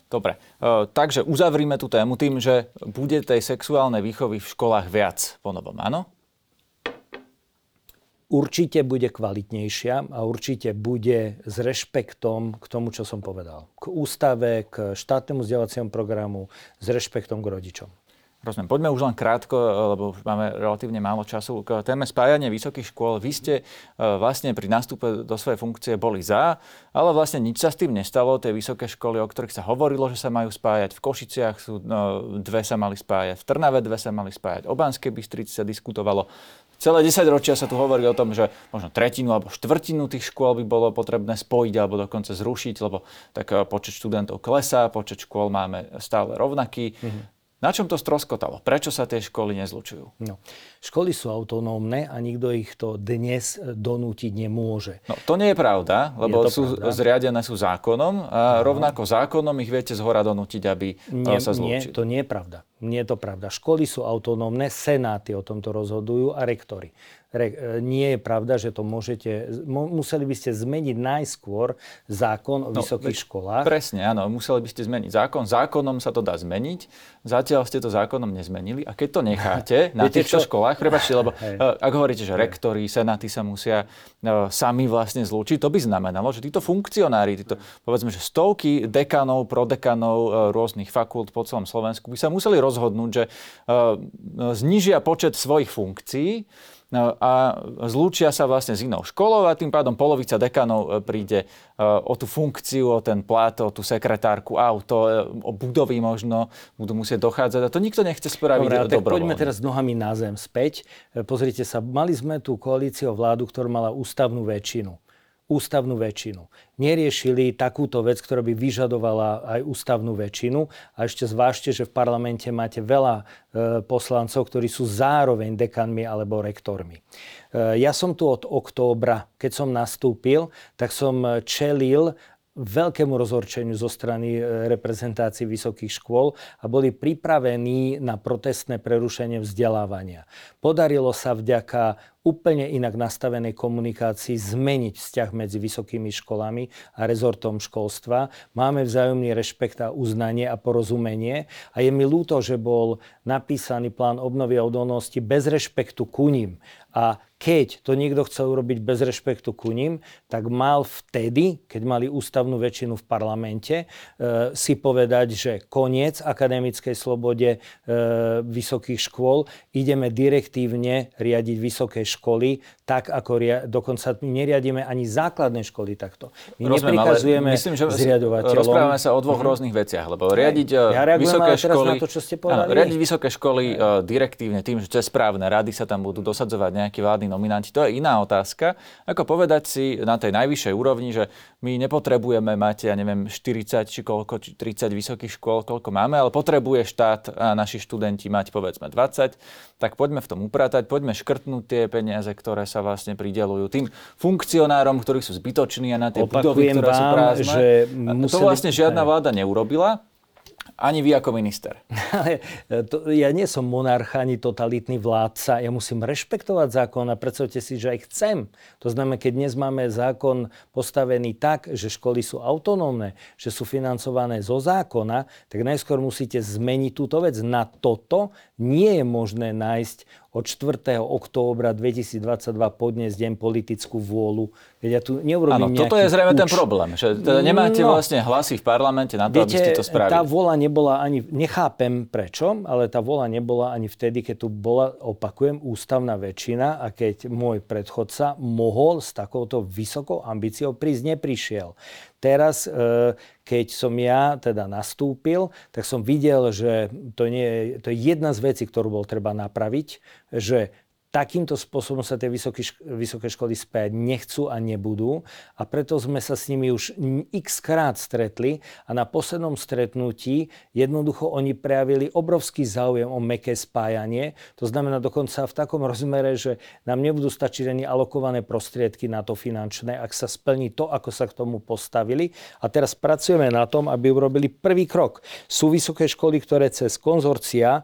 Dobre, e, takže uzavrime tú tému tým, že bude tej sexuálnej výchovy v školách viac po novom, áno? Určite bude kvalitnejšia a určite bude s rešpektom k tomu, čo som povedal. K ústave, k štátnemu vzdelávaciemu programu, s rešpektom k rodičom. Rozumiem. Poďme už len krátko, lebo už máme relatívne málo času. K téme spájania vysokých škôl. Vy ste e, vlastne pri nástupe do svojej funkcie boli za, ale vlastne nič sa s tým nestalo. Tie vysoké školy, o ktorých sa hovorilo, že sa majú spájať, v Košiciach sú no, dve sa mali spájať, v Trnave dve sa mali spájať, o Banskej Bystrici sa diskutovalo. Celé 10 ročia sa tu hovorí o tom, že možno tretinu alebo štvrtinu tých škôl by bolo potrebné spojiť alebo dokonca zrušiť, lebo tak e, počet študentov klesá, počet škôl máme stále rovnaký. Mm-hmm. Na čom to stroskotalo? Prečo sa tie školy nezlučujú? No, školy sú autonómne a nikto ich to dnes donútiť nemôže. No, to nie je pravda, lebo je sú pravda. zriadené sú zákonom a no. rovnako zákonom ich viete zhora donútiť, aby nie, sa zlúčili. Nie, to nie je pravda. Nie je to pravda. Školy sú autonómne, senáty o tomto rozhodujú a rektory. Re, nie je pravda, že to môžete... Museli by ste zmeniť najskôr zákon o no, vysokých veď, školách. Presne, áno. Museli by ste zmeniť zákon. Zákonom sa to dá zmeniť. Zatiaľ ste to zákonom nezmenili. A keď to necháte na týchto čo? školách, prepačte, lebo Hej. E, ak hovoríte, že rektory, senáty sa musia uh, sami vlastne zlúčiť, to by znamenalo, že títo funkcionári, títo povedzme, že stovky dekanov, prodekanov uh, rôznych fakult po celom Slovensku by sa museli rozhodnúť, že uh, znižia počet svojich funkcií, No a zlúčia sa vlastne s inou školou a tým pádom polovica dekanov e, príde e, o tú funkciu, o ten plat, o tú sekretárku, auto, e, o budovy možno budú musieť dochádzať a to nikto nechce spraviť Dobre, tak poďme teraz nohami na zem späť. Pozrite sa, mali sme tú koalíciu vládu, ktorá mala ústavnú väčšinu ústavnú väčšinu. Neriešili takúto vec, ktorá by vyžadovala aj ústavnú väčšinu. A ešte zvážte, že v parlamente máte veľa e, poslancov, ktorí sú zároveň dekanmi alebo rektormi. E, ja som tu od októbra, keď som nastúpil, tak som čelil veľkému rozhorčeniu zo strany e, reprezentácií vysokých škôl a boli pripravení na protestné prerušenie vzdelávania. Podarilo sa vďaka úplne inak nastavenej komunikácii zmeniť vzťah medzi vysokými školami a rezortom školstva. Máme vzájomný rešpekt a uznanie a porozumenie a je mi ľúto, že bol napísaný plán obnovy a odolnosti bez rešpektu ku ním. A keď to niekto chcel urobiť bez rešpektu ku ním, tak mal vtedy, keď mali ústavnú väčšinu v parlamente, e, si povedať, že koniec akademickej slobode e, vysokých škôl, ideme direktívne riadiť vysoké školy, tak ako ria- dokonca my neriadíme ani základné školy takto. My Rozumiem, neprikazujeme myslím, že zriadovateľom. Rozprávame sa o dvoch uh-huh. róznych veciach, lebo riadiť ja vysoké školy... Na to, čo ste povedali. Áno, riadiť vysoké školy uh, direktívne tým, že to je správne, rady sa tam budú dosadzovať nejakí vládni nominanti, to je iná otázka. Ako povedať si na tej najvyššej úrovni, že my nepotrebujeme mať, ja neviem, 40 či koľko, či 30 vysokých škôl, koľko máme, ale potrebuje štát a naši študenti mať povedzme 20, tak poďme v tom upratať, poďme škrtnúť tie peniaze, ktoré sa vlastne pridelujú tým funkcionárom, ktorí sú zbytoční a na tie Opakujem budovy, ktoré vám, sú prázdne. Že museli... To vlastne žiadna vláda neurobila. Ani vy ako minister. to, ja nie som monarcha ani totalitný vládca. Ja musím rešpektovať zákon a predstavte si, že aj chcem. To znamená, keď dnes máme zákon postavený tak, že školy sú autonómne, že sú financované zo zákona, tak najskôr musíte zmeniť túto vec. Na toto nie je možné nájsť od 4. októbra 2022 podnes deň politickú vôľu. Veď ja tu neurobím Áno, toto je zrejme ten problém, že teda nemáte no, vlastne hlasy v parlamente na to, viete, aby ste to spravili. tá vôľa nebola ani, nechápem prečo, ale tá vôľa nebola ani vtedy, keď tu bola, opakujem, ústavná väčšina a keď môj predchodca mohol s takouto vysokou ambíciou prísť, neprišiel. Teraz, e, keď som ja teda nastúpil, tak som videl, že to, nie, to je jedna z vecí, ktorú bol treba napraviť, že takýmto spôsobom sa tie vysoké, vysoké školy spájať nechcú a nebudú a preto sme sa s nimi už x krát stretli a na poslednom stretnutí jednoducho oni prejavili obrovský záujem o meké spájanie. To znamená dokonca v takom rozmere, že nám nebudú stačiť ani alokované prostriedky na to finančné, ak sa splní to, ako sa k tomu postavili. A teraz pracujeme na tom, aby urobili prvý krok. Sú vysoké školy, ktoré cez konzorcia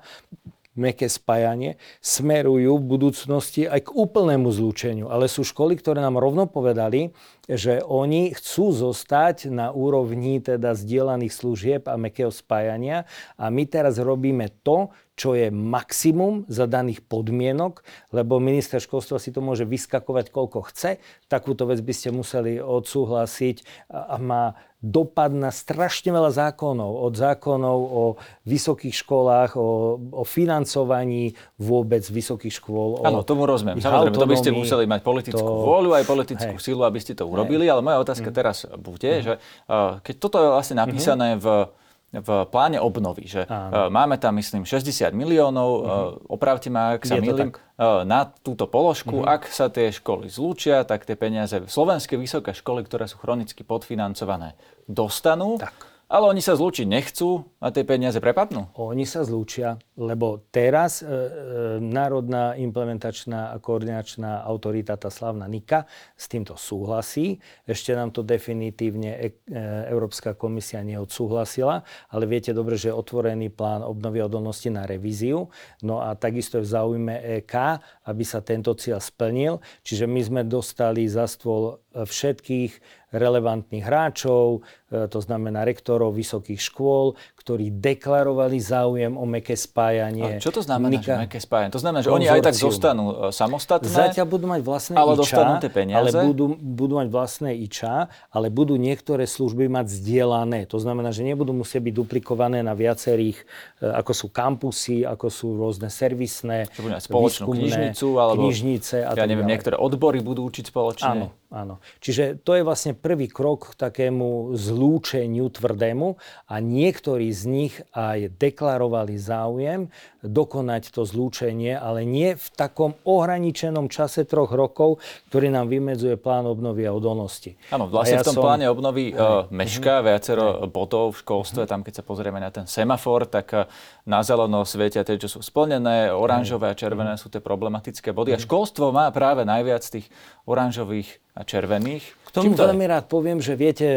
meké spájanie, smerujú v budúcnosti aj k úplnému zlúčeniu. Ale sú školy, ktoré nám rovno povedali, že oni chcú zostať na úrovni teda zdieľaných služieb a mekého spájania a my teraz robíme to, čo je maximum za daných podmienok, lebo minister školstva si to môže vyskakovať koľko chce. Takúto vec by ste museli odsúhlasiť a má dopad na strašne veľa zákonov. Od zákonov o vysokých školách, o, o financovaní vôbec vysokých škôl. Áno, tomu rozumiem. Samozrejme, to by ste museli mať politickú to... vôľu aj politickú hej. silu, aby ste to urobili, hej. ale moja otázka mm. teraz bude, mm. že uh, keď toto je vlastne napísané mm. v v pláne obnovy, že Áno. máme tam, myslím, 60 miliónov, uh-huh. opravte ma, ak sa milím, na túto položku. Uh-huh. Ak sa tie školy zlúčia, tak tie peniaze slovenské vysoké školy, ktoré sú chronicky podfinancované, dostanú. Tak ale oni sa zlúčiť nechcú a tie peniaze prepadnú? Oni sa zlúčia, lebo teraz e, e, Národná implementačná a koordinačná autorita, tá slavná NIKA, s týmto súhlasí. Ešte nám to definitívne e, e, Európska komisia neodsúhlasila, ale viete dobre, že je otvorený plán obnovy odolnosti na revíziu. No a takisto je v záujme EK, aby sa tento cieľ splnil. Čiže my sme dostali za stôl všetkých relevantných hráčov, e, to znamená rektorov vysokých škôl, ktorí deklarovali záujem o meké spájanie. A čo to znamená, Nika, že meké spájanie? To znamená, že oni aj tak zostanú e, samostatné, Zatiaľ budú mať vlastné ale IČA, tie peniaze. ale budú, budú mať vlastné IČA, ale budú niektoré služby mať zdieľané. To znamená, že nebudú musieť byť duplikované na viacerých, e, ako sú kampusy, ako sú rôzne servisné, Čo spoločnú knižnicu, alebo knižnice a ja neviem, niektoré odbory budú učiť spoločne. Áno, áno. Čiže to je vlastne prvý krok k takému zlúčeniu tvrdému a niektorí z nich aj deklarovali záujem dokonať to zlúčenie, ale nie v takom ohraničenom čase troch rokov, ktorý nám vymedzuje plán obnovy a odolnosti. Áno, vlastne ja v tom som... pláne obnovy uh, meška uh-huh. viacero uh-huh. bodov v školstve, uh-huh. tam keď sa pozrieme na ten semafor, tak uh, na zeleno svietia tie, čo sú splnené, oranžové a červené uh-huh. sú tie problematické body. A školstvo má práve najviac tých oranžových a červených. K tomu veľmi rád poviem, že viete,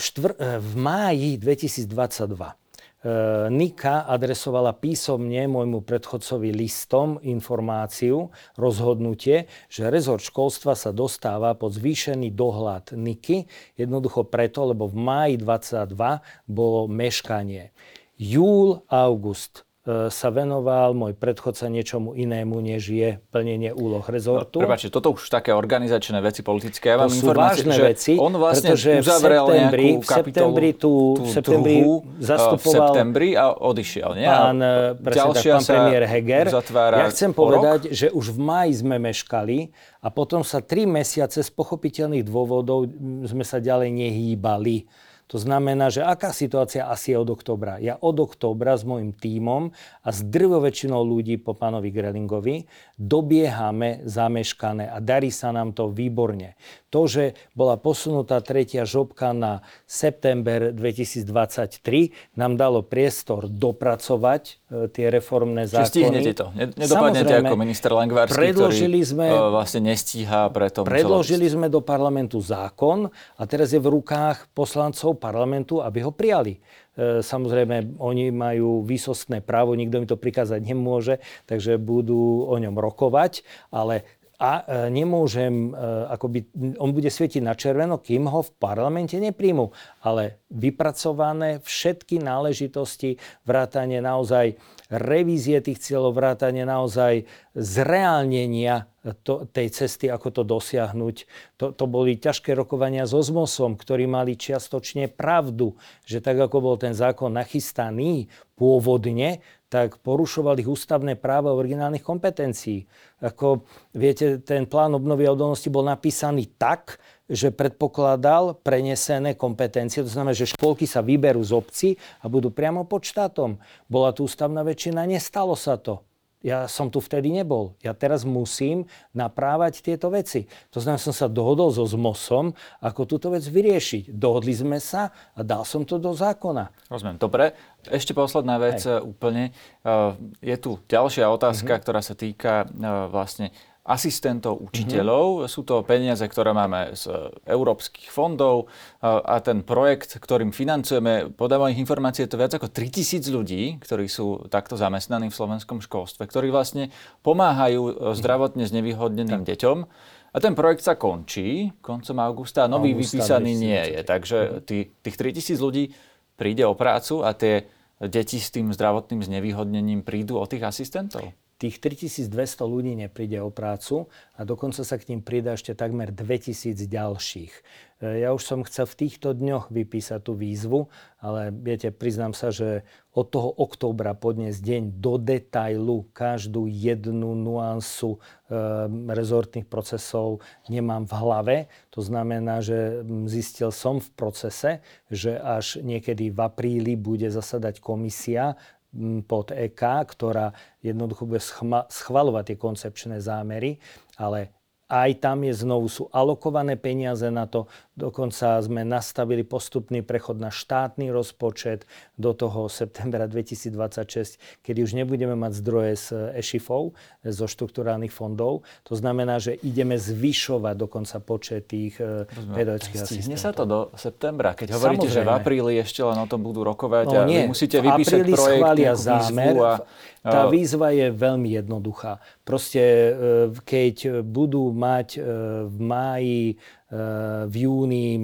štvr- v máji 2022 E, Nika adresovala písomne môjmu predchodcovi listom informáciu, rozhodnutie, že rezort školstva sa dostáva pod zvýšený dohľad Niky, jednoducho preto, lebo v máji 22 bolo meškanie. Júl, august E, sa venoval môj predchodca niečomu inému, než je plnenie úloh rezortu. No, prepáčte, toto už také organizačné veci politické. Ja to sú vážne že veci, on vlastne pretože uzavrel v septembri, v septembri, tú, tú, v septembri zastupoval v septembri a odišiel. Nie? Pán, e, predseda, pán premiér Heger. Ja chcem povedať, rok? že už v máji sme meškali a potom sa tri mesiace z pochopiteľných dôvodov sme sa ďalej nehýbali. To znamená, že aká situácia asi je od oktobra? Ja od oktobra s môjim tímom a s drvou väčšinou ľudí po pánovi Grelingovi dobiehame zameškané a darí sa nám to výborne. To, že bola posunutá tretia žobka na september 2023, nám dalo priestor dopracovať tie reformné zákony. Stihnete to. Nedopadnete ako minister Langvarský, predložili ktorý sme, e, vlastne nestíha preto. Predložili sme do parlamentu zákon a teraz je v rukách poslancov parlamentu, aby ho prijali. E, samozrejme, oni majú výsostné právo, nikto mi to prikázať nemôže, takže budú o ňom rokovať, ale a e, nemôžem, e, akoby, on bude svietiť na červeno, kým ho v parlamente nepríjmu. Ale vypracované všetky náležitosti, vrátanie naozaj revízie tých cieľov, vrátanie naozaj zreálnenia to, tej cesty, ako to dosiahnuť. To, to boli ťažké rokovania so ZMOSom, ktorí mali čiastočne pravdu, že tak ako bol ten zákon nachystaný pôvodne, tak porušovali ich ústavné práva originálnych kompetencií. Ako viete, ten plán obnovy a odolnosti bol napísaný tak, že predpokladal prenesené kompetencie. To znamená, že školky sa vyberú z obci a budú priamo pod štátom. Bola tu ústavná väčšina, nestalo sa to. Ja som tu vtedy nebol. Ja teraz musím naprávať tieto veci. To znamená, som sa dohodol so ZMOSom, ako túto vec vyriešiť. Dohodli sme sa a dal som to do zákona. Rozumiem. Dobre. Ešte posledná vec Hej. úplne. Je tu ďalšia otázka, uh-huh. ktorá sa týka vlastne asistentov učiteľov. Mm-hmm. Sú to peniaze, ktoré máme z európskych fondov a ten projekt, ktorým financujeme, podľa mojich informácií je to viac ako 3000 ľudí, ktorí sú takto zamestnaní v slovenskom školstve, ktorí vlastne pomáhajú e, mhm. zdravotne znevýhodneným tak. deťom. A ten projekt sa končí koncom augusta a nový augusta vypísaný nie je. Takže mhm. tý, tých 3000 ľudí príde o prácu a tie deti s tým zdravotným znevýhodnením prídu o tých asistentov? Tých 3200 ľudí nepríde o prácu a dokonca sa k ním pridá ešte takmer 2000 ďalších. E, ja už som chcel v týchto dňoch vypísať tú výzvu, ale viete, priznám sa, že od toho októbra po dnes deň do detailu každú jednu nuansu e, rezortných procesov nemám v hlave. To znamená, že zistil som v procese, že až niekedy v apríli bude zasadať komisia pod EK, ktorá jednoducho bude schvalovať tie koncepčné zámery, ale aj tam je znovu sú alokované peniaze na to. Dokonca sme nastavili postupný prechod na štátny rozpočet do toho septembra 2026, kedy už nebudeme mať zdroje z EŠIFov, zo štruktúrálnych fondov. To znamená, že ideme zvyšovať dokonca počet tých e, pedagogických asistentov. sa to do septembra, keď hovoríte, Samozrejme. že v apríli ešte len o tom budú rokovať no, a nie. vy musíte vypísať projekt, zámer, a tá výzva je veľmi jednoduchá. Proste e, keď budú mať e, v máji v júni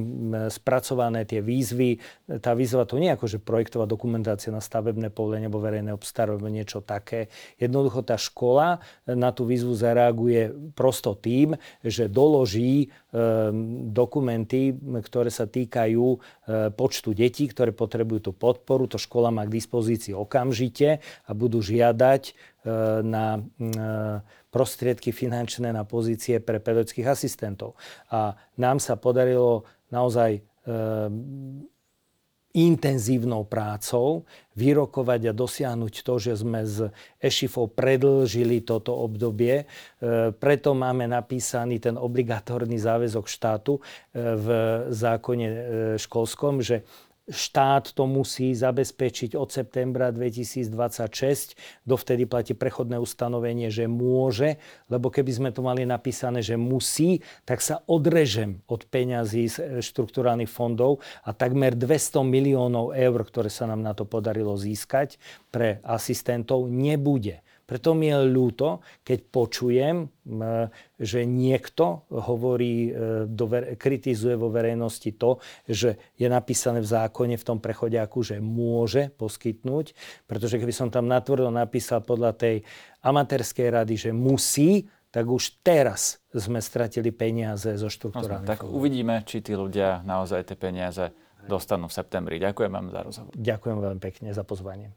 spracované tie výzvy. Tá výzva to nie je ako, že projektová dokumentácia na stavebné povolenie alebo verejné obstarávanie, niečo také. Jednoducho tá škola na tú výzvu zareaguje prosto tým, že doloží dokumenty, ktoré sa týkajú počtu detí, ktoré potrebujú tú podporu. To škola má k dispozícii okamžite a budú žiadať na prostriedky finančné na pozície pre pedagogických asistentov. A nám sa podarilo naozaj e, intenzívnou prácou vyrokovať a dosiahnuť to, že sme z EŠIFov predlžili toto obdobie. E, preto máme napísaný ten obligatórny záväzok štátu e, v zákone e, školskom, že štát to musí zabezpečiť od septembra 2026. Dovtedy platí prechodné ustanovenie, že môže, lebo keby sme to mali napísané, že musí, tak sa odrežem od peňazí z štruktúrálnych fondov a takmer 200 miliónov eur, ktoré sa nám na to podarilo získať pre asistentov, nebude. Preto mi je ľúto, keď počujem, že niekto hovorí, e, kritizuje vo verejnosti to, že je napísané v zákone v tom prechodiaku, že môže poskytnúť, pretože keby som tam natvrdo napísal podľa tej amatérskej rady, že musí, tak už teraz sme stratili peniaze zo štruktúrálnych Tak uvidíme, či tí ľudia naozaj tie peniaze dostanú v septembri. Ďakujem vám za rozhovor. Ďakujem veľmi pekne za pozvanie.